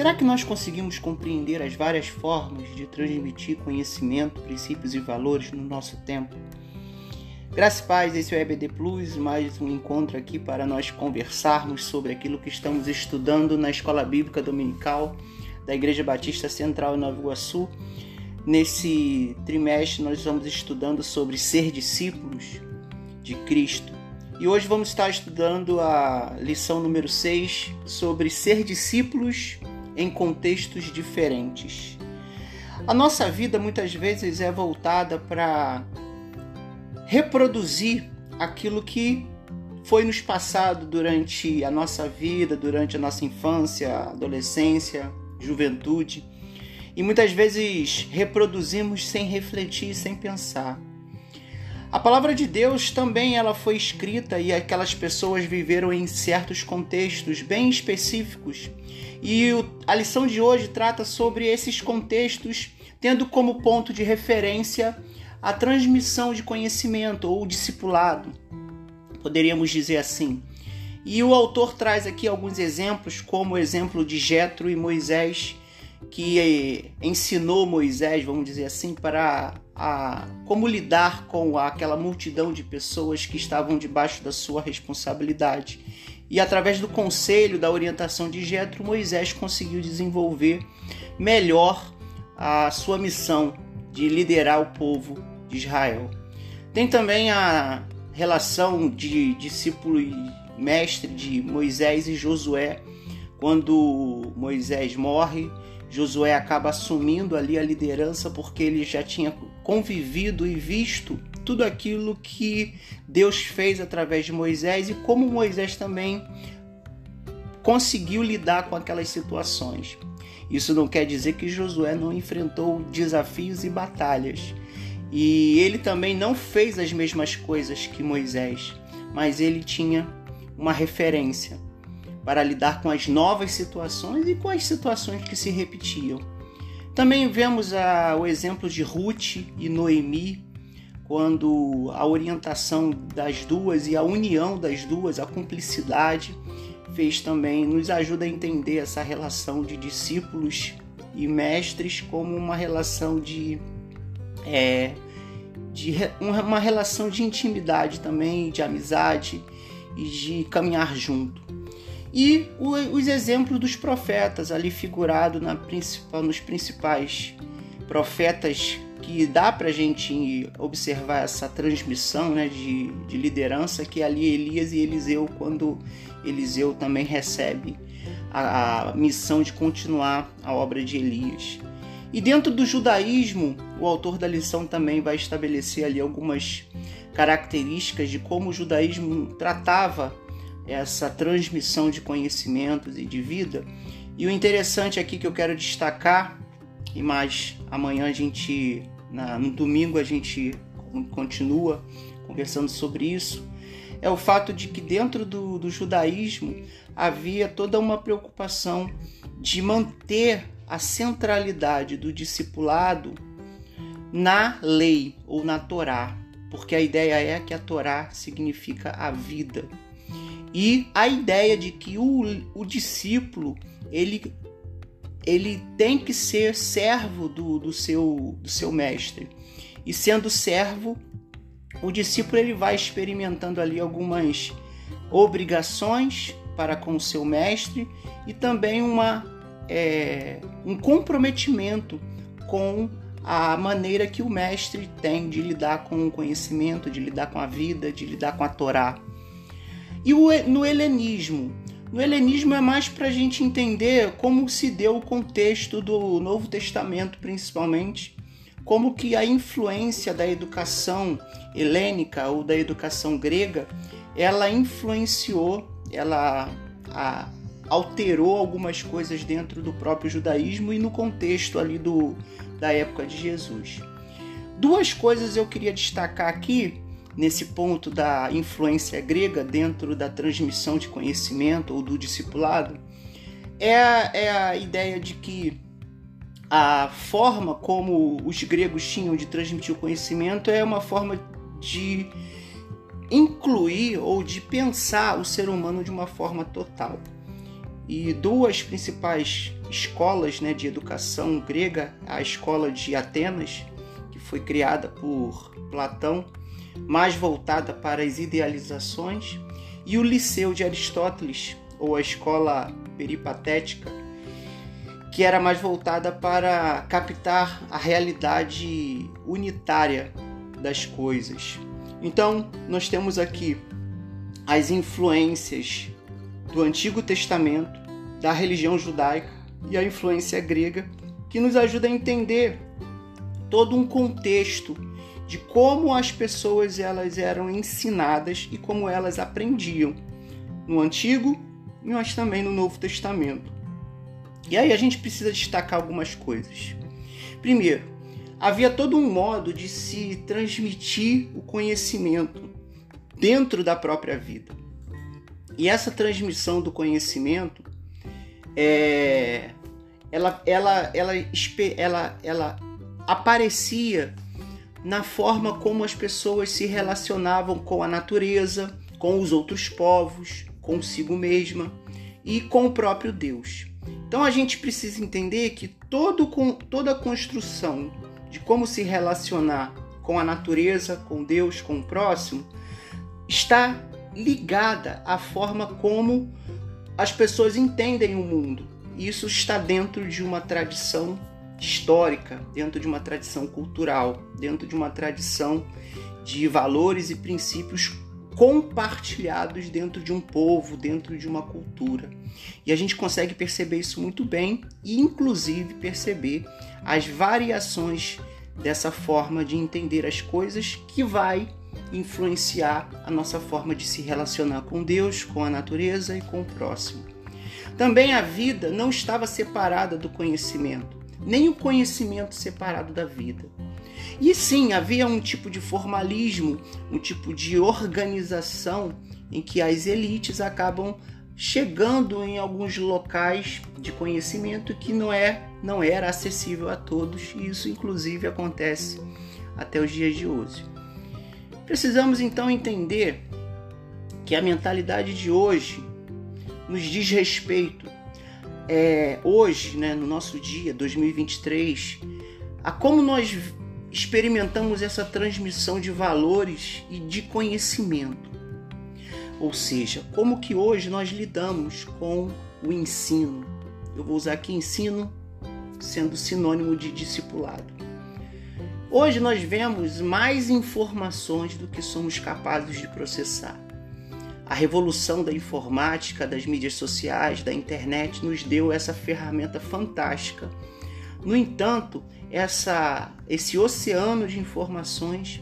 Será que nós conseguimos compreender as várias formas de transmitir conhecimento, princípios e valores no nosso tempo? Graças e paz, esse é o EBD Plus, mais um encontro aqui para nós conversarmos sobre aquilo que estamos estudando na Escola Bíblica Dominical da Igreja Batista Central em Nova Iguaçu. Nesse trimestre nós estamos estudando sobre ser discípulos de Cristo. E hoje vamos estar estudando a lição número 6 sobre ser discípulos em contextos diferentes. A nossa vida muitas vezes é voltada para reproduzir aquilo que foi nos passado durante a nossa vida, durante a nossa infância, adolescência, juventude. E muitas vezes reproduzimos sem refletir, sem pensar. A palavra de Deus também ela foi escrita e aquelas pessoas viveram em certos contextos bem específicos. E a lição de hoje trata sobre esses contextos, tendo como ponto de referência a transmissão de conhecimento ou discipulado, poderíamos dizer assim. E o autor traz aqui alguns exemplos, como o exemplo de Jetro e Moisés, que ensinou Moisés, vamos dizer assim, para a, como lidar com aquela multidão de pessoas que estavam debaixo da sua responsabilidade. E através do conselho, da orientação de Jetro, Moisés conseguiu desenvolver melhor a sua missão de liderar o povo de Israel. Tem também a relação de discípulo e mestre de Moisés e Josué, quando Moisés morre Josué acaba assumindo ali a liderança porque ele já tinha convivido e visto tudo aquilo que Deus fez através de Moisés e como Moisés também conseguiu lidar com aquelas situações. Isso não quer dizer que Josué não enfrentou desafios e batalhas. E ele também não fez as mesmas coisas que Moisés, mas ele tinha uma referência para lidar com as novas situações e com as situações que se repetiam. Também vemos a, o exemplo de Ruth e Noemi, quando a orientação das duas e a união das duas, a cumplicidade, fez também, nos ajuda a entender essa relação de discípulos e mestres como uma relação de, é, de uma relação de intimidade também, de amizade e de caminhar junto e os exemplos dos profetas ali figurado na principal, nos principais profetas que dá para a gente observar essa transmissão né, de, de liderança que é ali Elias e Eliseu quando Eliseu também recebe a, a missão de continuar a obra de Elias. E dentro do judaísmo, o autor da lição também vai estabelecer ali algumas características de como o judaísmo tratava essa transmissão de conhecimentos e de vida. E o interessante aqui que eu quero destacar, e mais amanhã a gente, na, no domingo a gente continua conversando sobre isso, é o fato de que dentro do, do judaísmo havia toda uma preocupação de manter a centralidade do discipulado na lei ou na Torá, porque a ideia é que a Torá significa a vida. E a ideia de que o, o discípulo ele, ele tem que ser servo do, do, seu, do seu mestre. E sendo servo, o discípulo ele vai experimentando ali algumas obrigações para com o seu mestre e também uma, é, um comprometimento com a maneira que o mestre tem de lidar com o conhecimento, de lidar com a vida, de lidar com a Torá. E o, no helenismo? No helenismo é mais para a gente entender como se deu o contexto do Novo Testamento, principalmente, como que a influência da educação helênica ou da educação grega, ela influenciou, ela a, alterou algumas coisas dentro do próprio judaísmo e no contexto ali do, da época de Jesus. Duas coisas eu queria destacar aqui nesse ponto da influência grega dentro da transmissão de conhecimento ou do discipulado é a, é a ideia de que a forma como os gregos tinham de transmitir o conhecimento é uma forma de incluir ou de pensar o ser humano de uma forma total. E duas principais escolas né, de educação grega, a escola de Atenas, que foi criada por Platão, mais voltada para as idealizações, e o Liceu de Aristóteles, ou a escola peripatética, que era mais voltada para captar a realidade unitária das coisas. Então, nós temos aqui as influências do Antigo Testamento, da religião judaica e a influência grega, que nos ajuda a entender todo um contexto de como as pessoas elas eram ensinadas e como elas aprendiam no Antigo, mas também no Novo Testamento. E aí a gente precisa destacar algumas coisas. Primeiro, havia todo um modo de se transmitir o conhecimento dentro da própria vida. E essa transmissão do conhecimento é, ela, ela, ela, ela, ela aparecia na forma como as pessoas se relacionavam com a natureza, com os outros povos, consigo mesma e com o próprio Deus. Então a gente precisa entender que todo, toda a construção de como se relacionar com a natureza, com Deus, com o próximo, está ligada à forma como as pessoas entendem o mundo. Isso está dentro de uma tradição histórica, dentro de uma tradição cultural, dentro de uma tradição de valores e princípios compartilhados dentro de um povo, dentro de uma cultura. E a gente consegue perceber isso muito bem e, inclusive, perceber as variações dessa forma de entender as coisas que vai influenciar a nossa forma de se relacionar com Deus, com a natureza e com o próximo. Também a vida não estava separada do conhecimento, nem o conhecimento separado da vida. E sim, havia um tipo de formalismo, um tipo de organização em que as elites acabam chegando em alguns locais de conhecimento que não é não era acessível a todos, e isso inclusive acontece até os dias de hoje. Precisamos então entender que a mentalidade de hoje nos diz respeito é, hoje, né, no nosso dia 2023, a como nós experimentamos essa transmissão de valores e de conhecimento. Ou seja, como que hoje nós lidamos com o ensino. Eu vou usar aqui ensino sendo sinônimo de discipulado. Hoje nós vemos mais informações do que somos capazes de processar. A revolução da informática, das mídias sociais, da internet nos deu essa ferramenta fantástica. No entanto, essa, esse oceano de informações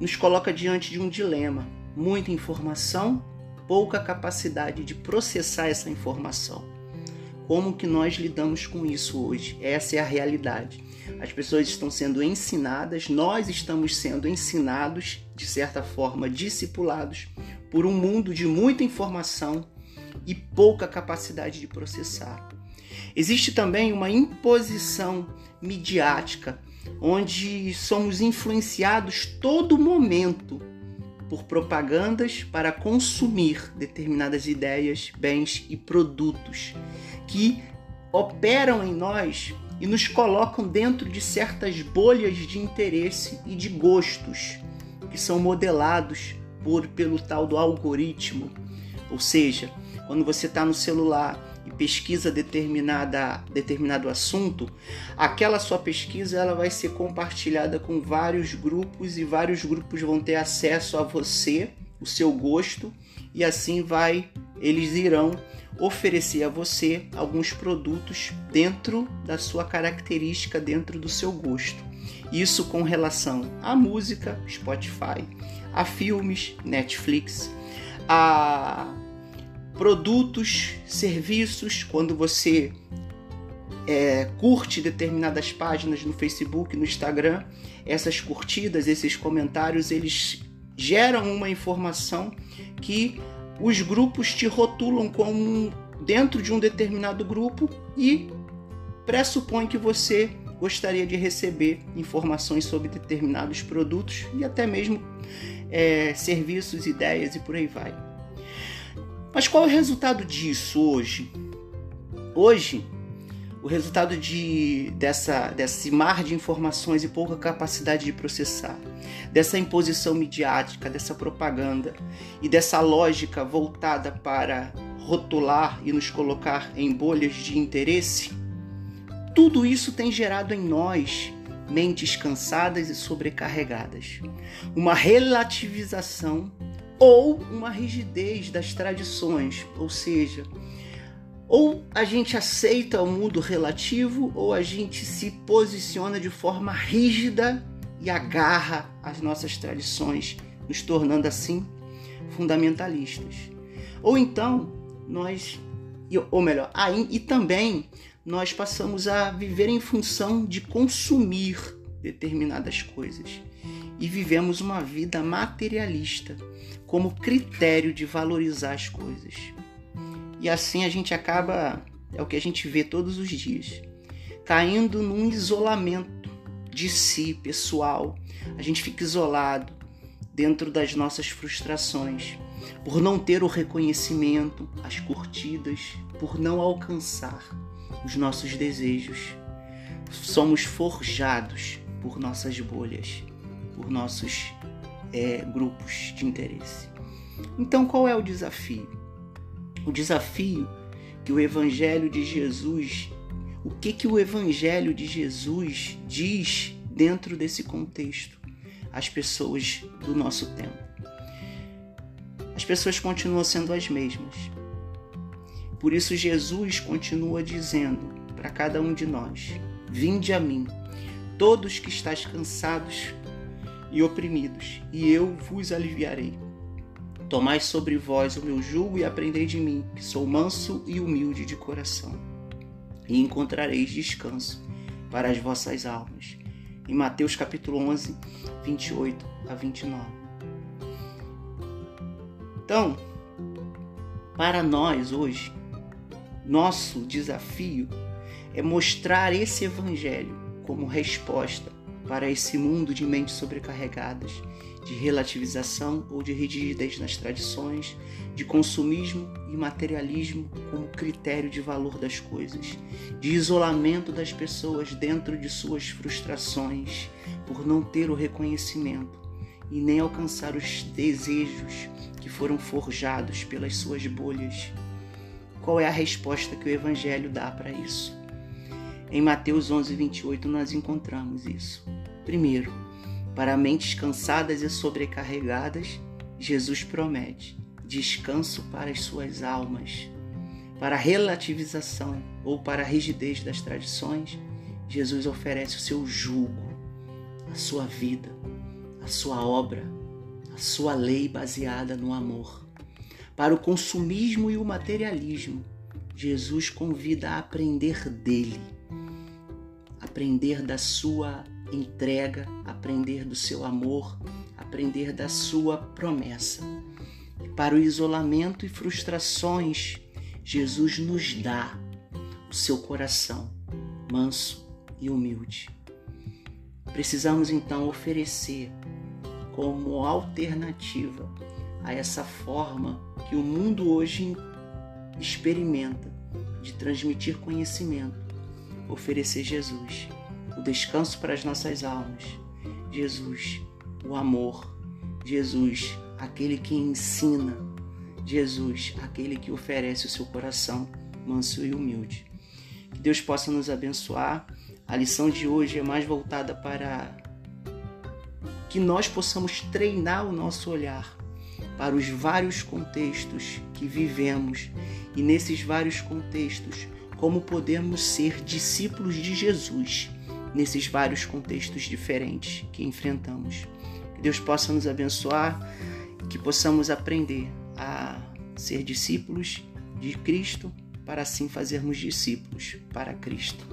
nos coloca diante de um dilema: muita informação, pouca capacidade de processar essa informação. Como que nós lidamos com isso hoje? Essa é a realidade. As pessoas estão sendo ensinadas, nós estamos sendo ensinados, de certa forma, discipulados por um mundo de muita informação e pouca capacidade de processar. Existe também uma imposição midiática, onde somos influenciados todo momento por propagandas para consumir determinadas ideias, bens e produtos que operam em nós e nos colocam dentro de certas bolhas de interesse e de gostos que são modelados por pelo tal do algoritmo. Ou seja, quando você está no celular e pesquisa determinada, determinado assunto, aquela sua pesquisa ela vai ser compartilhada com vários grupos e vários grupos vão ter acesso a você, o seu gosto e assim vai eles irão oferecer a você alguns produtos dentro da sua característica, dentro do seu gosto. Isso com relação à música, Spotify, a filmes, Netflix, a produtos, serviços, quando você é, curte determinadas páginas no Facebook, no Instagram, essas curtidas, esses comentários, eles geram uma informação que os grupos te rotulam como dentro de um determinado grupo e pressupõe que você gostaria de receber informações sobre determinados produtos e até mesmo é, serviços, ideias e por aí vai. Mas qual é o resultado disso hoje? Hoje, o resultado de, dessa, desse mar de informações e pouca capacidade de processar, dessa imposição midiática, dessa propaganda e dessa lógica voltada para rotular e nos colocar em bolhas de interesse, tudo isso tem gerado em nós mentes cansadas e sobrecarregadas, uma relativização ou uma rigidez das tradições, ou seja, ou a gente aceita o mundo relativo ou a gente se posiciona de forma rígida e agarra as nossas tradições, nos tornando assim fundamentalistas. Ou então nós, ou melhor, e também nós passamos a viver em função de consumir determinadas coisas e vivemos uma vida materialista como critério de valorizar as coisas. E assim a gente acaba, é o que a gente vê todos os dias, caindo num isolamento de si, pessoal. A gente fica isolado dentro das nossas frustrações, por não ter o reconhecimento, as curtidas, por não alcançar os nossos desejos. Somos forjados por nossas bolhas, por nossos é, grupos de interesse. Então, qual é o desafio? O desafio que o Evangelho de Jesus, o que que o Evangelho de Jesus diz dentro desse contexto às pessoas do nosso tempo? As pessoas continuam sendo as mesmas. Por isso Jesus continua dizendo para cada um de nós: Vinde a mim, todos que estáis cansados e oprimidos, e eu vos aliviarei. Tomai sobre vós o meu jugo e aprendei de mim, que sou manso e humilde de coração, e encontrareis descanso para as vossas almas. Em Mateus capítulo 11, 28 a 29. Então, para nós hoje, nosso desafio é mostrar esse evangelho como resposta para esse mundo de mentes sobrecarregadas de relativização ou de rigidez nas tradições, de consumismo e materialismo como critério de valor das coisas, de isolamento das pessoas dentro de suas frustrações por não ter o reconhecimento e nem alcançar os desejos que foram forjados pelas suas bolhas. Qual é a resposta que o Evangelho dá para isso? Em Mateus 11, 28, nós encontramos isso. Primeiro, para mentes cansadas e sobrecarregadas, Jesus promete descanso para as suas almas. Para a relativização ou para a rigidez das tradições, Jesus oferece o seu jugo, a sua vida, a sua obra, a sua lei baseada no amor. Para o consumismo e o materialismo, Jesus convida a aprender dele, aprender da sua entrega, aprender do seu amor, aprender da sua promessa. E para o isolamento e frustrações, Jesus nos dá o seu coração manso e humilde. Precisamos então oferecer como alternativa a essa forma que o mundo hoje experimenta de transmitir conhecimento, oferecer Jesus o descanso para as nossas almas. Jesus, o amor. Jesus, aquele que ensina. Jesus, aquele que oferece o seu coração manso e humilde. Que Deus possa nos abençoar. A lição de hoje é mais voltada para que nós possamos treinar o nosso olhar para os vários contextos que vivemos e nesses vários contextos como podemos ser discípulos de Jesus nesses vários contextos diferentes que enfrentamos. Que Deus possa nos abençoar, que possamos aprender a ser discípulos de Cristo para assim fazermos discípulos para Cristo.